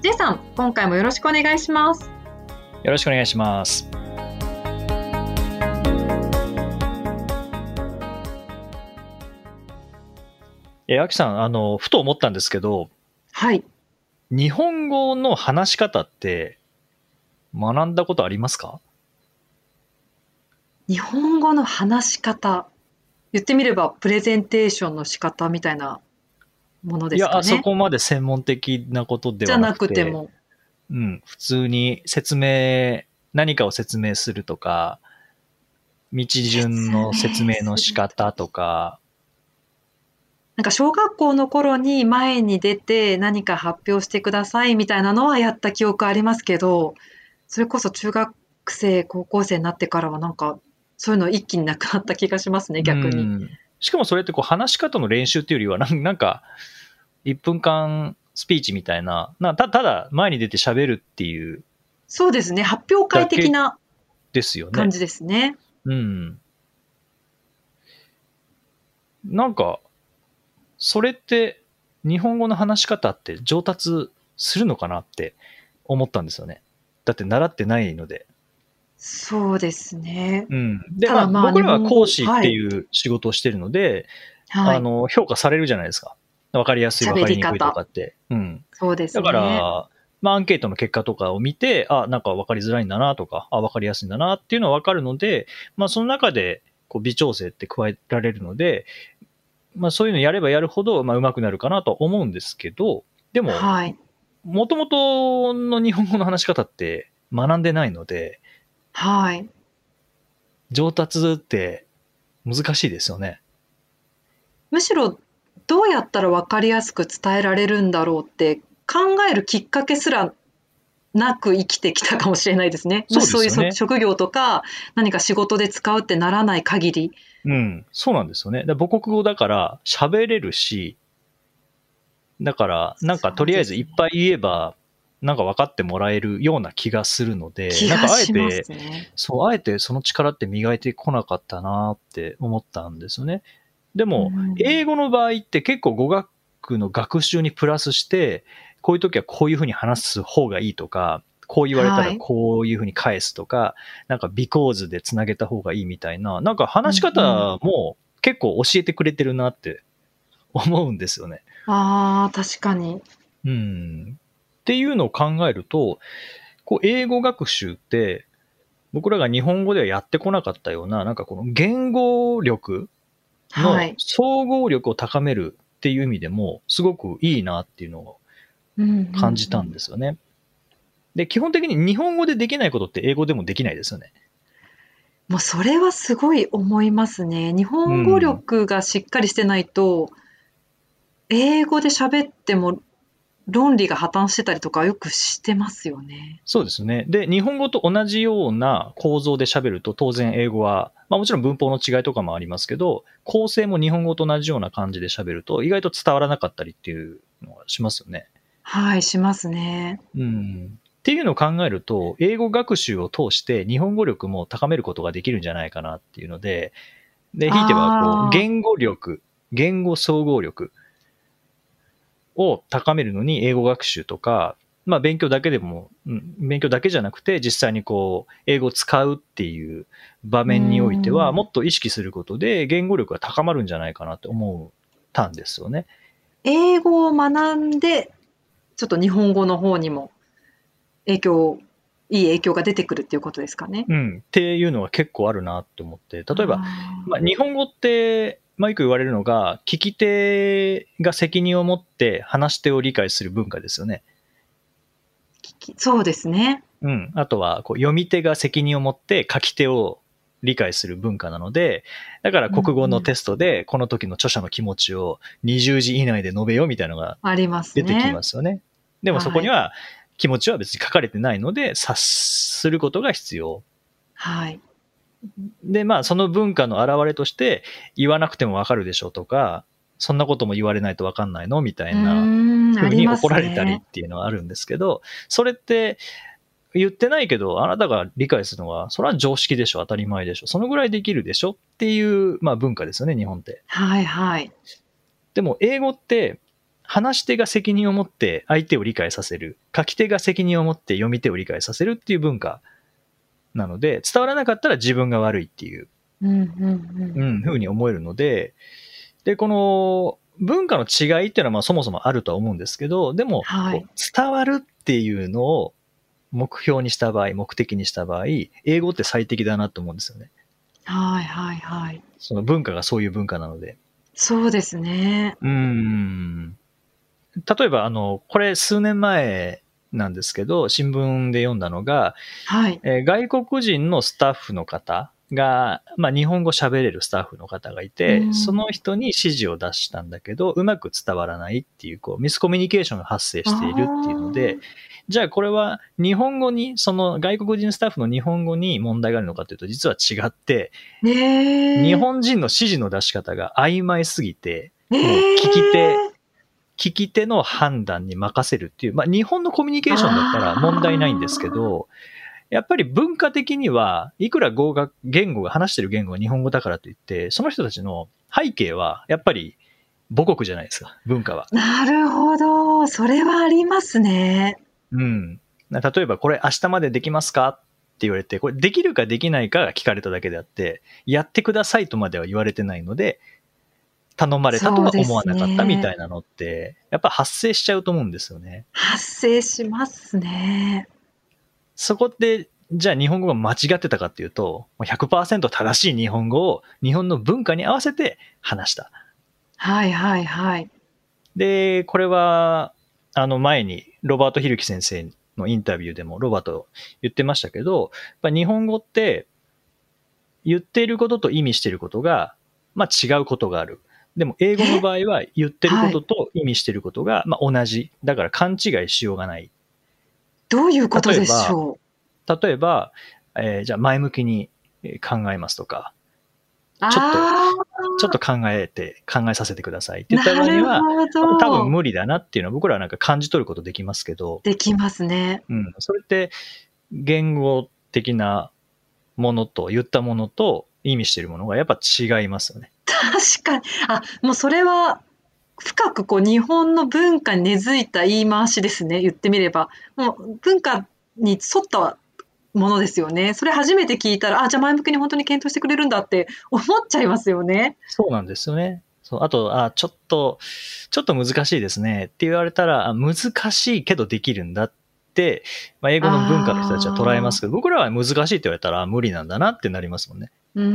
J さん、今回もよろしくお願いします。よろしくお願いしますえ、あきさん、あの、ふと思ったんですけど、はい。日本語の話し方って学んだことありますか？日本語の話し方。言ってみれば、プレゼンテーションの仕方みたいなものですかね。いや、そこまで専門的なことでじゃなはなくて。くても。うん、普通に説明、何かを説明するとか、道順の説明の仕方とか、なんか小学校の頃に前に出て何か発表してくださいみたいなのはやった記憶ありますけど、それこそ中学生、高校生になってからはなんかそういうの一気になくなった気がしますね、逆に。うんしかもそれってこう話し方の練習っていうよりは、なんなんか、1分間スピーチみたいな、なたただ前に出て喋るっていう、そうですね、発表会的なですよね感。じですね。うん。なんか、それって日本語の話し方って上達するのかなって思ったんですよね。だって習ってないので。そうですね。うん。で、ただまあまあ僕らは講師っていう仕事をしてるので、はい。あの、評価されるじゃないですか。わかりやすい、わかりにくいとかって。うん。そうですね。だから、まあ、アンケートの結果とかを見て、あ、なんか分かりづらいんだなとか、あ、分かりやすいんだなっていうのは分かるので、まあ、その中で、こう、微調整って加えられるので、まあ、そういうのやればやるほど、まあ、上手くなるかなとは思うんですけど、でも、はい。もともとの日本語の話し方って学んでないので、はい。上達って難しいですよね。むしろどうやったら分かりやすく伝えられるんだろうって考えるきっかけすらなく生きてきたかもしれないですね。そうですよねそういう職業とか何か仕事で使うってならない限り。うん、そうなんですよね。母国語だから喋れるし、だから、なんかとりあえずいっぱい言えば、なんか分かってもらえるような気がするので、気なんかあえて。そう、あえてその力って磨いてこなかったなって思ったんですよね。でも、うん英語の場合って結構語学の学習にプラスして、こういう時はこういうふうに話す方がいいとか、こう言われたらはいこういうふうに返すとか、なんか because でつなげた方がいいみたいな、なんか話し方も結構教えてくれてるなって思うんですよね。ああ、確かに。うん。っていうのを考えると、こう、英語学習って、僕らが日本語ではやってこなかったような、なんかこの言語力のはい。総合力を高めるっていう意味でも、すごくいいなっていうのを感じたんでですよね。で、基本的に日本語でできないことって英語でもできないですよね。もうそれはすごい思いますね。日本語力がしっかりしてないと、英語で喋っても論理が破綻してたりとかよくしてますよね。そうですね。で、日本語と同じような構造で喋ると、当然英語は、まあもちろん文法の違いとかもありますけど、構成も日本語と同じような感じで喋ると、意外と伝わらなかったりっていうのがしますよね。はい、しますね。うん。っていうのを考えると、英語学習を通して日本語力も高めることができるんじゃないかなっていうので、で、ひいてはこう、言語力、言語総合力を高めるのに英語学習とか、まあ勉強だけでも、うん勉強だけじゃなくて実際にこう、英語を使うっていう場面においては、うんもっと意識することで言語力が高まるんじゃないかなって思ったんですよね。英語を学んで、ちょっと日本語の方にも影響、いい影響が出てくるっていうことですかね。うん。っていうのは結構あるなって思って、例えば、まあ、日本語って、まあ、よく言われるのが、聞き手が責任を持って話し手を理解する文化ですよね。聞きそうですね。うん。あとは、こう読み手が責任を持って書き手を理解する文化なので、だから国語のテストで、この時の著者の気持ちを20字以内で述べようみたいなのがあります出てきね。ますよね。でもそこには、気持ちは別に書かれてないので、察することが必要。はい。で、まあ、その文化の表れとして、言わなくてもわかるでしょとか、そんなことも言われないとわかんないのみたいななふうに怒られたりっていうのはあるんですけど、それって言ってないけど、あなたが理解するのは、それは常識でしょ、当たり前でしょ、そのぐらいできるでしょっていう、まあ文化ですよね、日本って。はいはい。でも、英語って、話し手が責任を持って相手を理解させる。書き手が責任を持って読み手を理解させるっていう文化なので、伝わらなかったら自分が悪いっていう、うんうんううん。ん、ふうに思えるので、で、この文化の違いっていうのはまあそもそもあるとは思うんですけど、でも、伝わるっていうのを目標にした場合、目的にした場合、英語って最適だなと思うんですよね。はいはいはい。その文化がそういう文化なので。そうですね。うーん。例えば、あの、これ数年前なんですけど、新聞で読んだのが、はい。えー外国人のスタッフの方が、まあ、日本語喋れるスタッフの方がいて、うんその人に指示を出したんだけど、うまく伝わらないっていう、こう、ミスコミュニケーションが発生しているっていうので、じゃあこれは日本語に、その外国人スタッフの日本語に問題があるのかというと、実は違って。日本人の指示の出し方が曖昧すぎて、ねもう聞き手聞き手の判断に任せるっていう、まあ日本のコミュニケーションだったら問題ないんですけど、やっぱり文化的には、いくら語学、言語が話してる言語が日本語だからといって、その人たちの背景は、やっぱり母国じゃないですか、文化は。なるほど。それはありますね。うん。な例えば、これ明日までできますか？って言われて、これできるかできないかが聞かれただけであって、やってくださいとまでは言われてないので、頼まれたとは思わなかったみたいなのって、やっぱ発生しちゃうと思うんですよね。発生しますね。そこで、じゃあ日本語が間違ってたかっていうと、もう100%正しい日本語を日本の文化に合わせて話した。はいはいはい。で、これは、あの前にロバート・ヒルキ先生のインタビューでもロバート言ってましたけど、やっぱ日本語って言っていることと意味していることが、まあ違うことがある。でも英語の場合は言ってることと意味していることが、まあ同じ。だから勘違いしようがない。どういうことでしょ例えば、えーじゃあ前向きにえー考えますとか、うちょっとあちょっと考えて、考えさせてくださいってー言った場合には。多分無理だなっていうのは僕らはなんか感じ取ることできますけど、できますね。うん、それって言語的なものと言ったものと意味しているものがやっぱ違いますよね。確かに。あ、もうそれは、深くこう日本の文化に根付いた言い回しですね。言ってみれば。もう文化に沿ったものですよね。それ初めて聞いたら、あ、じゃあ前向きに本当に検討してくれるんだって思っちゃいますよね。そうなんですよね。そうあと、あ、ちょっと、ちょっと難しいですねって言われたら、難しいけどできるんだって、まあ、英語の文化の人たちは捉えますけど、僕らは難しいって言われたらあ無理なんだなってなりますもんね。うんうんう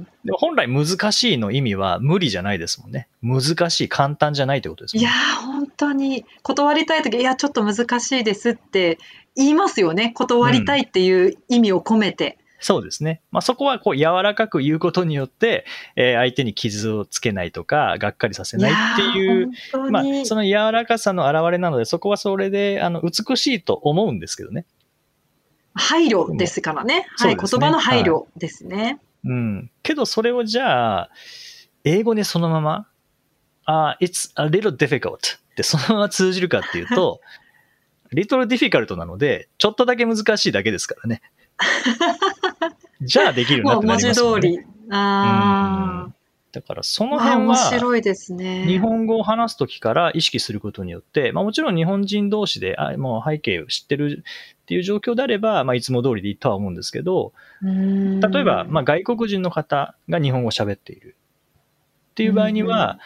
ん。でも本来難しいの意味は無理じゃないですもんね。難しい、簡単じゃないってことですもんね。いやー、本当に断りたいとき、いや、ちょっと難しいですって言いますよね。断りたいっていう意味を込めて。そうですね。まあ、そこはこう柔らかく言うことによって、えー相手に傷をつけないとか、がっかりさせないっていう、まあその柔らかさの表れなので、そこはそれで、あの、美しいと思うんですけどね。配慮ですからね。はい、ね言葉の配慮ですね。うん。けど、それをじゃあ、英語でそのまま、あ、it's a little difficult ってそのまま通じるかっていうと、little difficult なので、ちょっとだけ難しいだけですからね。じゃあできるなってなりますもんね。通り。あうんだからその辺面は、白いですね。日本語を話すときから意識することによって、まあもちろん日本人同士で、あもう背景を知ってるっていう状況であれば、まあいつも通りでいいとは思うんですけど、例例えば、まあ外国人の方が日本語を喋っているっていう場合には、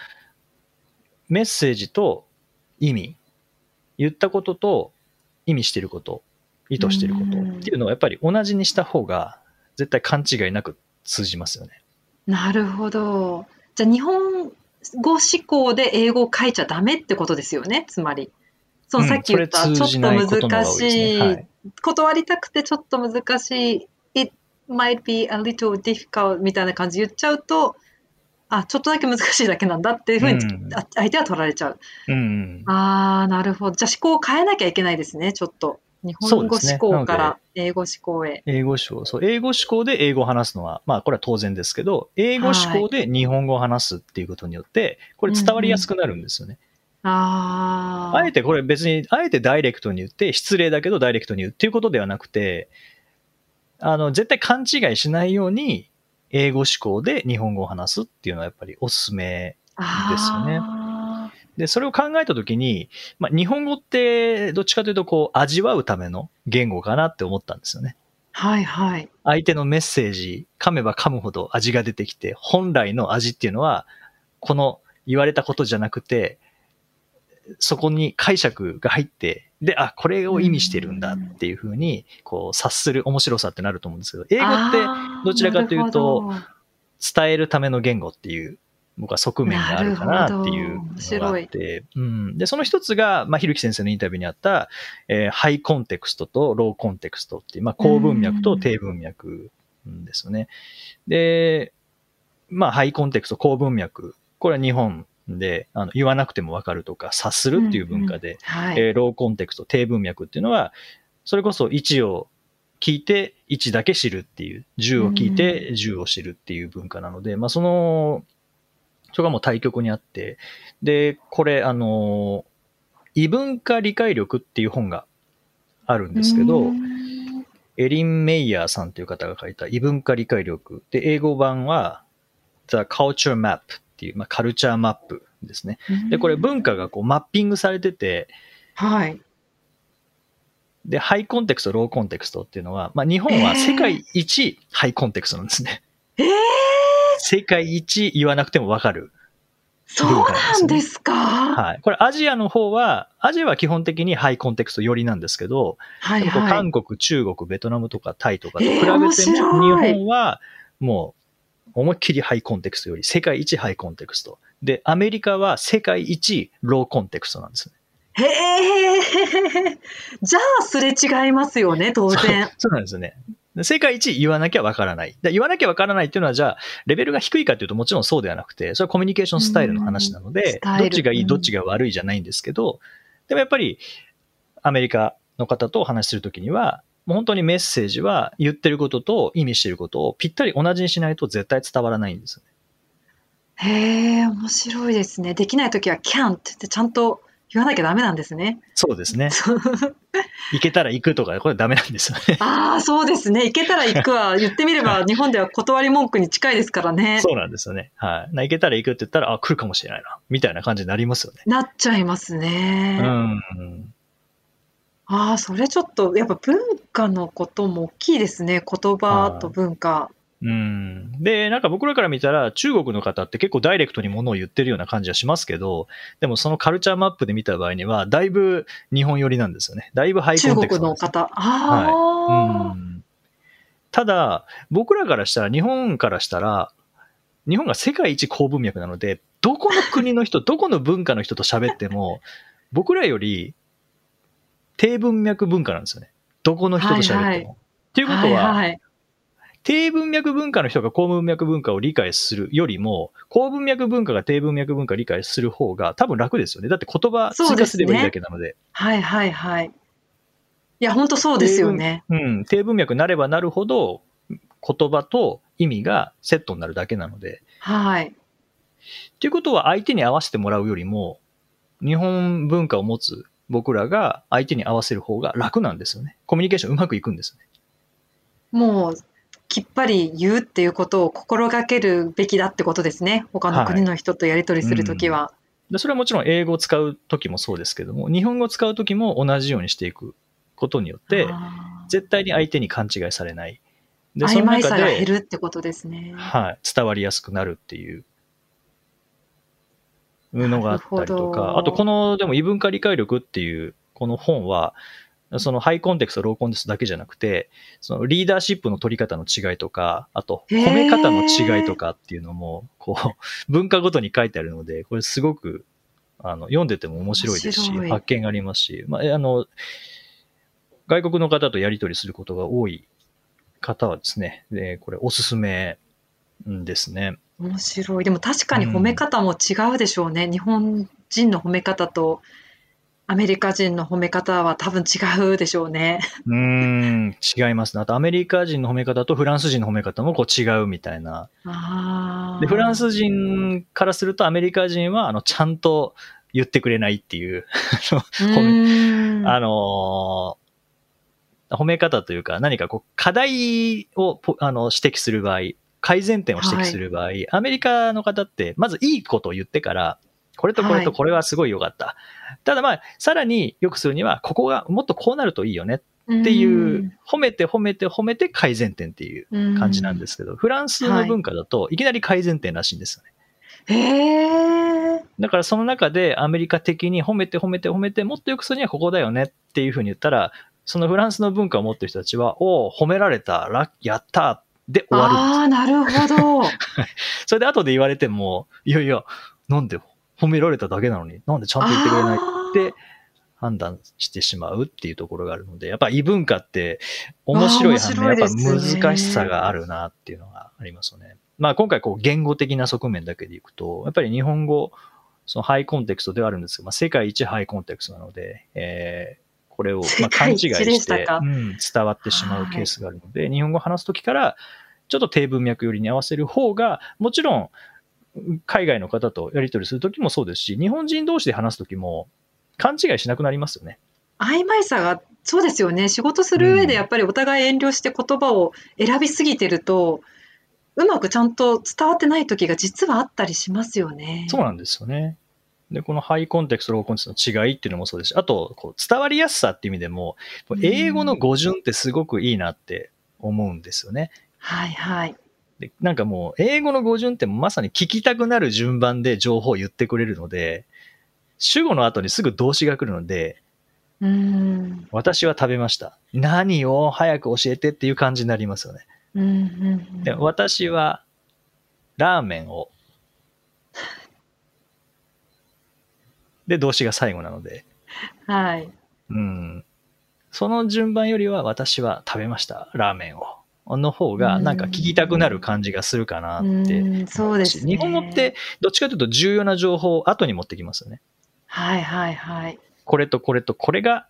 メッセージと意味、言ったことと意味していること、意図していることっていうのをやっぱり同じにした方が絶対勘違いなく通じますよね。なるほど。じゃあ日本語思考で英語を書いちゃダメってことですよね、つまり。そのうんさっき言った、ちょっとと難しい、断りたくてちょっと難しい、it might be a little difficult みたいな感じ言っちゃうと、あ、ちょっとだけ難しいだけなんだっていうふうに、相手は取られちゃう。うん。ああ、なるほど。じゃあ思考を変えなきゃいけないですね、ちょっと。日本語思考から英語思考へ。英語思考。そう、英語思考で英語を話すのは、まあこれは当然ですけど、英語思考で日本語を話すっていうことによって、これ伝わりやすくなるんですよね。ああ。あえてこれ別に、あえてダイレクトに言って、失礼だけどダイレクトに言うっていうことではなくて、あの、絶対勘違いしないように、英語思考で日本語を話すっていうのはやっぱりおすすめですよねあで、それを考えたときに、まあ、日本語ってどっちかというとこう味わうための言語かなって思ったんですよね。ーはいはい。相手のメッセージ、噛めば噛むほど味が出てきて、本来の味っていうのは、この言われたことじゃなくて、そこに解釈が入って、で、あ、これを意味してるんだっていうふうに、こう、察する面白さってなると思うんですけど、英語ってどちらかというと伝えるための言語っていう、僕は側面があるかなっていうのがあって、うん。で、その一つが、まあ、ひるき先生のインタビューにあった、えーハイコンテクストとローコンテクストっていう、まあ、高文脈と低文脈ですよね。で、まあ、ハイコンテクスト、高文脈。これは日本で、あの、言わなくてもわかるとか、察するっていう文化で、はい。えーローコンテクスト、低文脈っていうのは、それこそ1を聞いて1だけ知るっていう、10を聞いて10を知るっていう文化なので、まあその、それがもう対極にあって、で、これ、あの、異文化理解力っていう本があるんですけうどん、エリン・メイヤーさんという方が書いた異文化理解力。で、英語版は The Culture Map っていう、まあ、カルチャーマップですね。で、これ文化がこうマッピングされてて、はい。で、ハイコンテクスト、ローコンテクストっていうのは、まあ、日本は世界一ハイコンテクストなんですね。えー、世界一言わなくてもわかる。そうなんですか？はい。これアジアの方は、アジアは基本的にハイコンテクスト寄りなんですけど、はいはい。韓国、中国、ベトナムとかタイとかと比べて日本はもう思いっきりハイコンテクストより世界一ハイコンテクスト。で、アメリカは世界一ローコンテクストなんですね。へえ。じゃあ、すれ違いますよね、当然。そうなんですよね。で世界一言わなきゃわからない。で言わなきゃわからないっていうのは、じゃあ、レベルが低いかっていうともちろんそうではなくて、それはコミュニケーションスタイルの話なのうんでどっちがいい、うんどっちが悪いじゃないんですけど、でもやっぱり、アメリカの方とお話しするときには、もう本当にメッセージは言ってることと意味してることをぴったり同じにしないと絶対伝わらないんですよね。へえ、面白いですね。できないときは can't ってちゃんと言わなきゃダメなんですね。そうですね。行けたら行くとか、これダメなんですよね。ああ、そうですね。行けたら行くは、言ってみれば日本では断り文句に近いですからね。そうなんですよね。はい。な行けたら行くって言ったら、あ、来るかもしれないな。みたいな感じになりますよね。なっちゃいますね。うん。ああ、それちょっと、やっぱ文化のことも大きいですね。言葉と文化。うん。で、なんか僕らから見たら、中国の方って結構ダイレクトにものを言ってるような感じはしますけど、でもそのカルチャーマップで見た場合には、だいぶ日本寄りなんですよね。だいぶハイコ中ンテクストなんですよ国の方。ああ、うんただ、僕らからしたら、日本からしたら、日本が世界一高文脈なので、どこの国の人、どこの文化の人と喋っても、僕らより低文脈文化なんですよね。どこの人と喋っても。はいはいっていうことは、はいはい。低文脈文化の人が高文脈文化を理解するよりも、高文脈文化が低文脈文化を理解する方が多分楽ですよね。だって言葉追加すればいいだけなので。はいはいはい。いや、本当そうですよね。うん、低文脈になればなるほど、言葉と意味がセットになるだけなので。はい。っていうことは相手に合わせてもらうよりも、日本文化を持つ僕らが相手に合わせる方が楽なんですよね。コミュニケーションうまくいくんですね。もう、きっぱり言うっていうことを心がけるべきだってことですね。他の国の人とやり取りするときは。でそれはもちろん英語を使う時もそうですけども、日本語を使う時も同じようにしていくことによって、あ絶対に相手に勘違いされない。ーで、その曖昧さが減るってことですね。はい、伝わりやすくなるっていうのがあったりとか、どあとこの、でも異文化理解力っていう、この本は、そのハイコンテクスト、ローコンテクストだけじゃなくて、そのリーダーシップの取り方の違いとか、あと褒め方の違いとかっていうのも、こう、文化ごとに書いてあるので、これすごく、あの、読んでても面白いですし、発見がありますし、まあ、えあの、外国の方とやり取りすることが多い方はですね、でこれおすすめですね。面白い。でも確かに褒め方も違うでしょうね。日本人の褒め方とアメリカ人の褒め方は多分違うでしょうね。うーん、違いますね。あとアメリカ人の褒め方とフランス人の褒め方もこう違うみたいな。で、フランス人からするとアメリカ人は、あの、ちゃんと言ってくれないっていう、あのー褒め方というか、何かこう、課題をポあの指摘する場合、改善点を指摘する場合、アメリカの方って、まずいいことを言ってから、これとこれとこれはすごい良かった。ただまあ、さらに良くするには、ここがもっとこうなるといいよねっていう、褒めて褒めて褒めて改善点っていう感じなんですけど、フランスの文化だといきなり改善点らしいんですよね。へえ。だからその中でアメリカ的に褒めて褒めて褒めてもっと良くするにはここだよねっていうふうに言ったら、そのフランスの文化を持ってる人たちは、おお、褒められた、ラッやったで終わるんですああ、なるほど。それで後で言われても、いやいや、なんで褒められただけなのに、なんでちゃんと言ってくれないって判断してしまうっていうところがあるので、やっぱ異文化って面白い反面、あーやっぱ難しさがあるなっていうのがありますよね。まあ今回こう言語的な側面だけでいくと、やっぱり日本語、そのハイコンテクストではあるんですけど、まあ、世界一ハイコンテクストなので、えーこれをまあ勘違いしてうん、伝わってしまうケースがあるので、日本語を話すときから、ちょっと低文脈寄りに合わせる方が、もちろん、海外の方とやり取りするときもそうですし、日本人同士で話すときも、勘違いしなくなりますよね。曖昧さが、そうですよね。仕事する上でやっぱりお互い遠慮して言葉を選びすぎてると、うまくちゃんと伝わってない時が実はあったりしますよね。そうなんですよね。で、このハイコンテクスト、ローコンテクストの違いっていうのもそうですし、あと、こう伝わりやすさっていう意味でも、英語の語順ってすごくいいなって思うんですよね。はいはい。でなんかもう、英語の語順ってまさに聞きたくなる順番で情報を言ってくれるので、主語の後にすぐ動詞が来るので、うーん。私は食べました。何を早く教えてっていう感じになりますよね。うんうんうんで私はラーメンを。で、動詞が最後なので、はい。うん。その順番よりは私は食べました。ラーメンを。の方が、なんか聞きたくなる感じがするかなって。うんそうですね。日本語って、どっちかというと重要な情報を後に持ってきますよね。はいはいはい。これとこれとこれが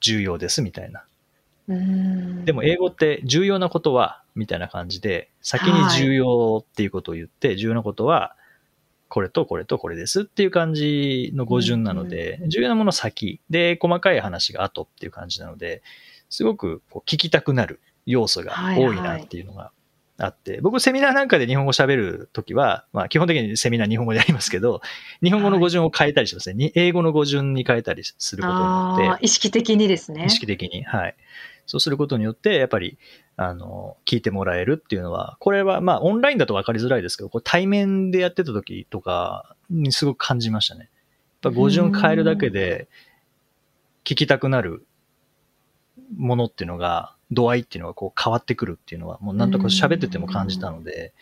重要ですみたいな。でも英語って重要なことは、みたいな感じで、先に重要っていうことを言って、重要なことは、これとこれとこれですっていう感じの語順なので、重要なもの先、で、細かい話が後っていう感じなので、すごくこう聞きたくなる要素が多いなっていうのがあって、僕セミナーなんかで日本語喋るときは、まあ基本的にセミナー日本語でやりますけど、日本語の語順を変えたりしますね。に英語の語順に変えたりすることによって意識的にですね。意識的に。はい。そうすることによって、やっぱり、あの、聞いてもらえるっていうのは、これは、まあ、オンラインだと分かりづらいですけど、これ対面でやってた時とかにすごく感じましたね。やっぱ語順変えるだけで、聞きたくなるものっていうのが、度合いっていうのがこう変わってくるっていうのは、もうなんとか喋ってても感じたので、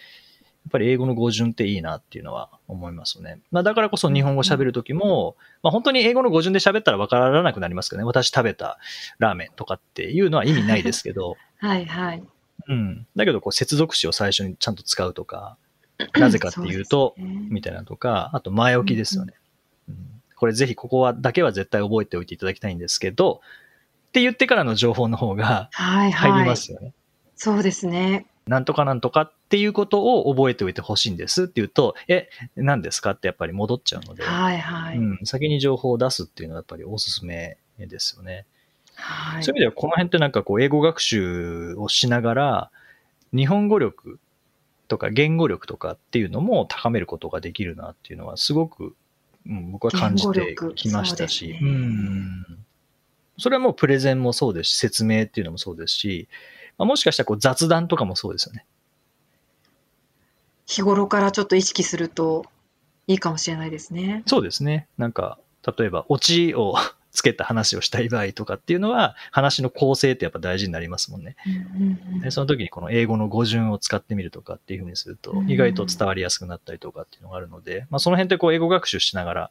やっぱり英語の語順っていいなっていうのは思いますね。まあだからこそ日本語喋るときも、まあ本当に英語の語順で喋ったら分からなくなりますけどね。私食べたラーメンとかっていうのは意味ないですけど、はいはい。うん。だけどこう接続詞を最初にちゃんと使うとか、なぜかっていうとそですねみたいなのとか、あと前置きですよね。うんこれぜひここはだけは絶対覚えておいていただきたいんですけど、って言ってからの情報の方がはいはい。入りますよね。そうですね。なんとかなんとかっていうことを覚えておいてほしいんですって言うと、え、何ですか？ってやっぱり戻っちゃうので、はいはい。うん、先に情報を出すっていうのはやっぱりおすすめですよね。はいそういう意味ではこの辺ってなんかこう英語学習をしながら、日本語力とか言語力とかっていうのも高めることができるなっていうのはすごく、うん、僕は感じてきましたし、言語力そうんそれはもうプレゼンもそうですし、説明っていうのもそうですし、まあ、もしかしたらこう雑談とかもそうですよね。日頃からちょっと意識するといいかもしれないですね。そうですね。なんか、例えば、オチをつけた話をしたい場合とかっていうのは、話の構成ってやっぱ大事になりますもんね。うんうんうんでその時にこの英語の語順を使ってみるとかっていうふうにするとう、ん意外と伝わりやすくなったりとかっていうのがあるので、まあその辺ってこう英語学習しながら、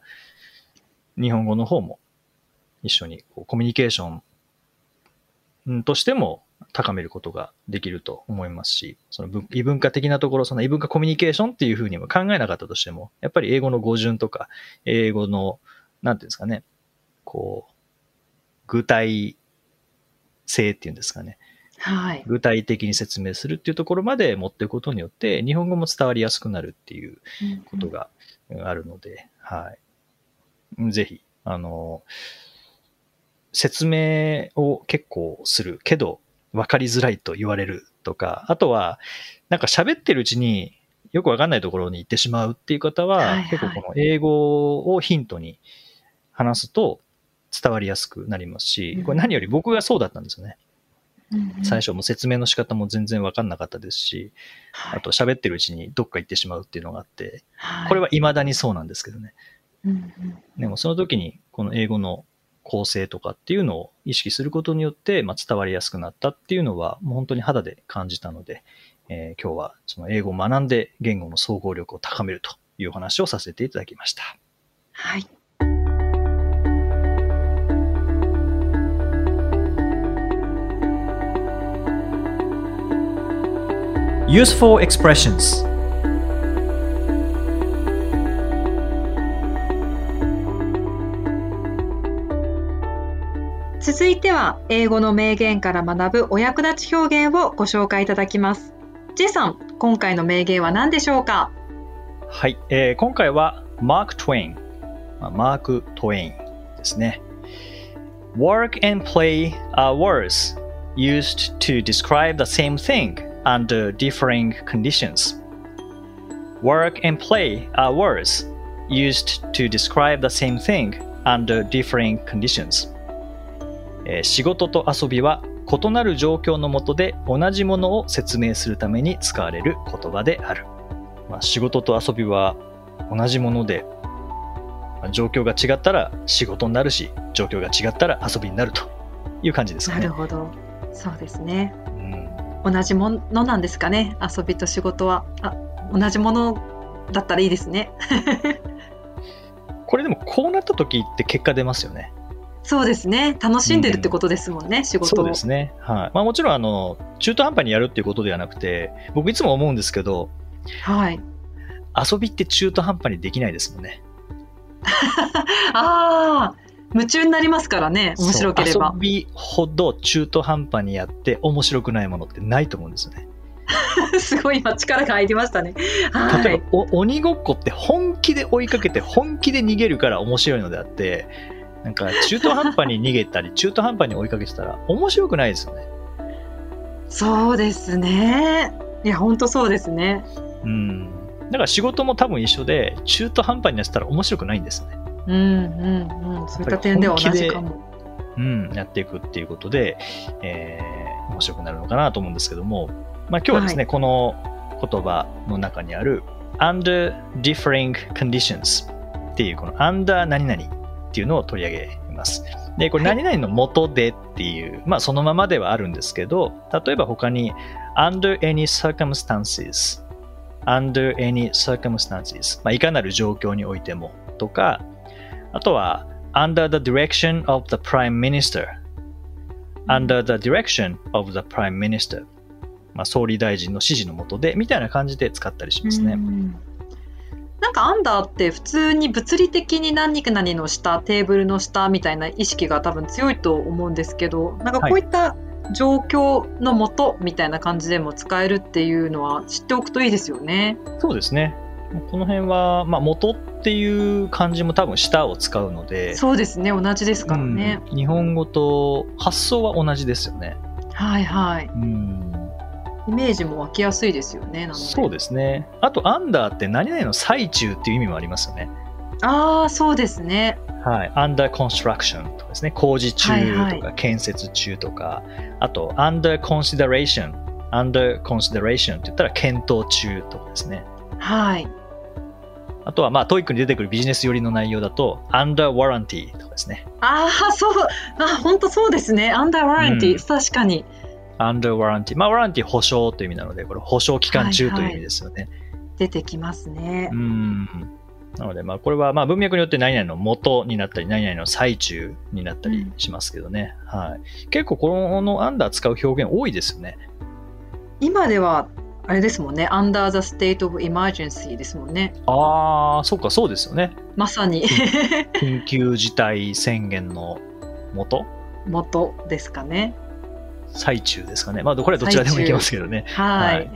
日本語の方も一緒にこうコミュニケーションうんとしても高めることができると思いますし、その文異文化的なところ、その異文化コミュニケーションっていうふうにも考えなかったとしても、やっぱり英語の語順とか、英語の、なんていうんですかね、こう、具体性っていうんですかね。はい。具体的に説明するっていうところまで持っていくことによって、日本語も伝わりやすくなるっていうことがあるので、はい。ぜひ、あの、説明を結構するけど、分かりづらいと言われるとか、あとは、なんか喋ってるうちによくわかんないところに行ってしまうっていう方は、はいはい。結構この英語をヒントに話すと伝わりやすくなりますし、これ何より僕がそうだったんですよね。最初も説明の仕方も全然わかんなかったですし、あと喋ってるうちにどっか行ってしまうっていうのがあって、これは未だにそうなんですけどね。でもその時にこの英語の構成とかっていうのを意識することによって、まあ、伝わりやすくなったっていうのはもう本当に肌で感じたので、えー今日はその英語を学んで言語の総合力を高めるというお話をさせていただきました。はい。Useful expressions 続いては英語の名言から学ぶお役立ち表現をご紹介いただきます。J さん、今回の名言は何でしょうかはい、えー今回はマーク・トウェイン、マーク・トウェインですね。Work and play are words used to describe the same thing under differing conditions. Work and play are words used to describe the same thing under differing conditions. えー仕事と遊びは異なる状況の下で同じものを説明するために使われる言葉である。まあ、仕事と遊びは同じもので、まあ状況が違ったら仕事になるし、状況が違ったら遊びになるという感じですかねなる。ほど。そうですね。うん同じものなんですかね。遊びと仕事は。あ、同じものだったらいいですね。これでもこうなった時って結果出ますよね。そうですね。楽しんでるってことですもんね、仕事を。そうですね。はい。まあもちろんあの、中途半端にやるっていうことではなくて、僕いつも思うんですけど、はい。遊びって中途半端にできないですもんね。ああ、夢中になりますからね、面白ければ。遊びほど中途半端にやって面白くないものってないと思うんですよね。すごい今力が入りましたね。はい例えば。、お鬼ごっこって本気で追いかけて本気で逃げるから面白いのであって、なんか中途半端に逃げたり 中途半端に追いかけてたら面白くないですよね。そうですね。いや、本当そうですね。うん。だから仕事も多分一緒で中途半端にやってたら面白くないんですよね。うんうんうん。そういった点では同じかも。うん、やっていくっていうことで、えー、面白くなるのかなと思うんですけども、まあ今日はですね、この言葉の中にある under differing conditions っていうこの under 何々っていうのを取り上げます。で、これはい何々の元でっていう、まあそのままではあるんですけど、例えば他に under any circumstances under any circumstances まあいかなる状況においてもとか、あとは under the direction of the prime minister under the direction of the prime minister まあ総理大臣の指示のもとでみたいな感じで使ったりしますね。うんなんかアンダーって普通に物理的に何々の下テーブルの下みたいな意識が多分強いと思うんですけどなんかこういった状況のもとみたいな感じでも使えるっていうのは知っておくといいですよね。そうですね。この辺は、まあ、元っていう漢字も多分下を使うので、そうですね同じですからね。うん日本語と発想は同じですよね。はいはい。うんイメージも湧きやすいですよね。そうですね。あと、アンダーって何々の最中っていう意味もありますよね。ああそうですね。はい。under construction とかですね。工事中とか、はいは建設中とか、あと、under consideration。under consideration って言ったら検討中とかですね。はい。あとは、まあ、 TOEIC に出てくるビジネス寄りの内容だと、under warranty とかですね。ああそうあ本当そうですね。 under warranty、うん確かに under warranty。まあ、warranty 保証という意味なので、これ保証期間中という意味ですよね。出てきますねう。ん。なので、まあ、これは、まあ、文脈によって何々の元になったり、何々の最中になったりしますけどね。はい。結構、このアンダー使う表現多いですよね。今では、あれですもんね。under the state of emergency ですもんね。ああ、そっか、そうですよね。まさに緊急事態宣言の元？元ですかね。最中ですかね。まあ、これはどちらでもいけますけどね。はい。はい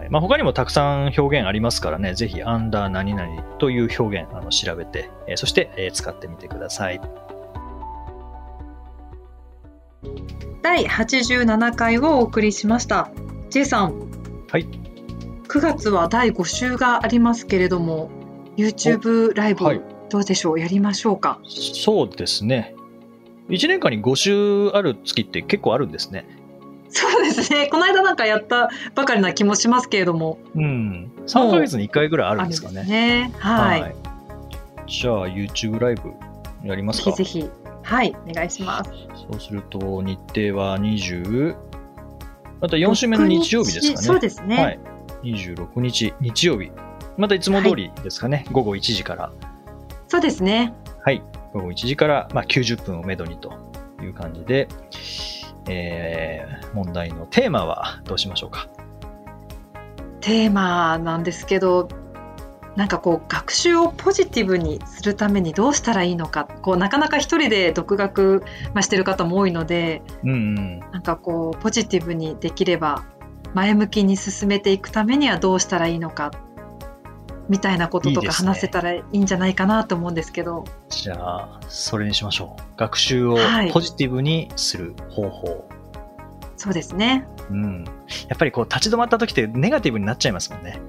はい。まあ、他にもたくさん表現ありますからね、ぜひ、アンダー何々という表現、あの調べて、えーそして、えー使ってみてください。第87回をお送りしました。J さん。はい。9月は第5週がありますけれども、YouTube ライブ、はいどうでしょう？やりましょうか？そうですね。1年間に5週ある月って結構あるんですね。そうですね。この間なんかやったばかりな気もしますけれども。うん。3ヶ月に1回ぐらいあるんですかあね。ね。はい。はい。じゃあ、YouTube ライブやりますか。ぜひぜひ。はい。お願いします。そうすると、日程は20、また4週目の日曜日ですかね。そうですね。はい。26日、日曜日。またいつも通りですかね。午後1時から。そうですね。はい。午後1時から、まあ、90分をめどにという感じで、えー、問題のテーマはどうしましょうか？テーマなんですけど、なんかこう学習をポジティブにするためにどうしたらいいのか、こうなかなか一人で独学、まあ、してる方も多いので、うんうん。なんかこうポジティブにできれば前向きに進めていくためにはどうしたらいいのかみたいなこととか話せたらいいんじゃないかなと思うんですけど、じゃあ、それにしましょう。学習をはいポジティブにする方法。そうですね。うん。やっぱりこう立ち止まった時ってネガティブになっちゃいますもんね。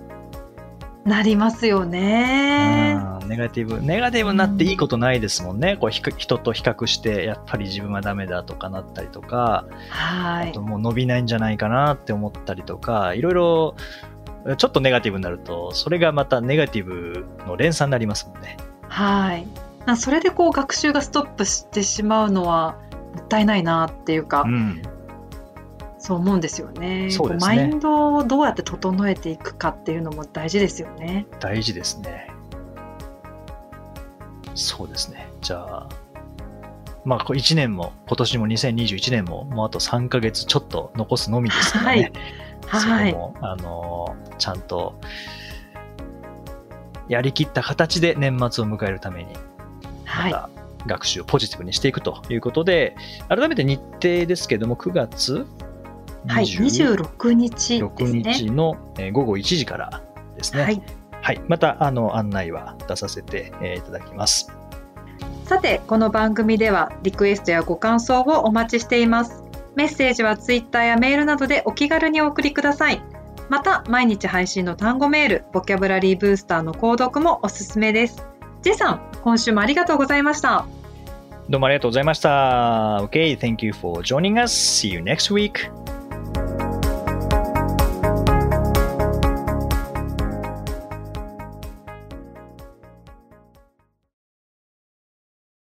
なりますよね。うんネガティブ。ネガティブになっていいことないですもんね。こうひく人と比較して、やっぱり自分はダメだとかなったりとか、はいあと。もう伸びないんじゃないかなって思ったりとか、いろいろ、ちょっとネガティブになると、それがまたネガティブの連鎖になりますもんね。はい。なそれでこう学習がストップしてしまうのはもったいないなっていうか、うん。そう思うんですよねそうですねこマインドをどうやって整えていくかっていうのも大事ですよね。大事ですね。そうですね。じゃあ、まあ、1年も、今年も2021年も、もうあと3ヶ月ちょっと残すのみですからね。はいそこも、あのーちゃんと、やりきった形で年末を迎えるために、はい。また学習をポジティブにしていくということで、改めて日程ですけども、9月はい。26 26日ですね。日のえー午後1時からですね。はい。はい。また、あの、案内は出させて、えーいただきます。さて、この番組ではリクエストやご感想をお待ちしています。メッセージはツイッターやメールなどでお気軽にお送りください。また、毎日配信の単語メール、ボキャブラリーブースターの購読もおすすめです。ジェさん、今週もありがとうございました。どうもありがとうございました。Okay, thank you for joining us. See you next week.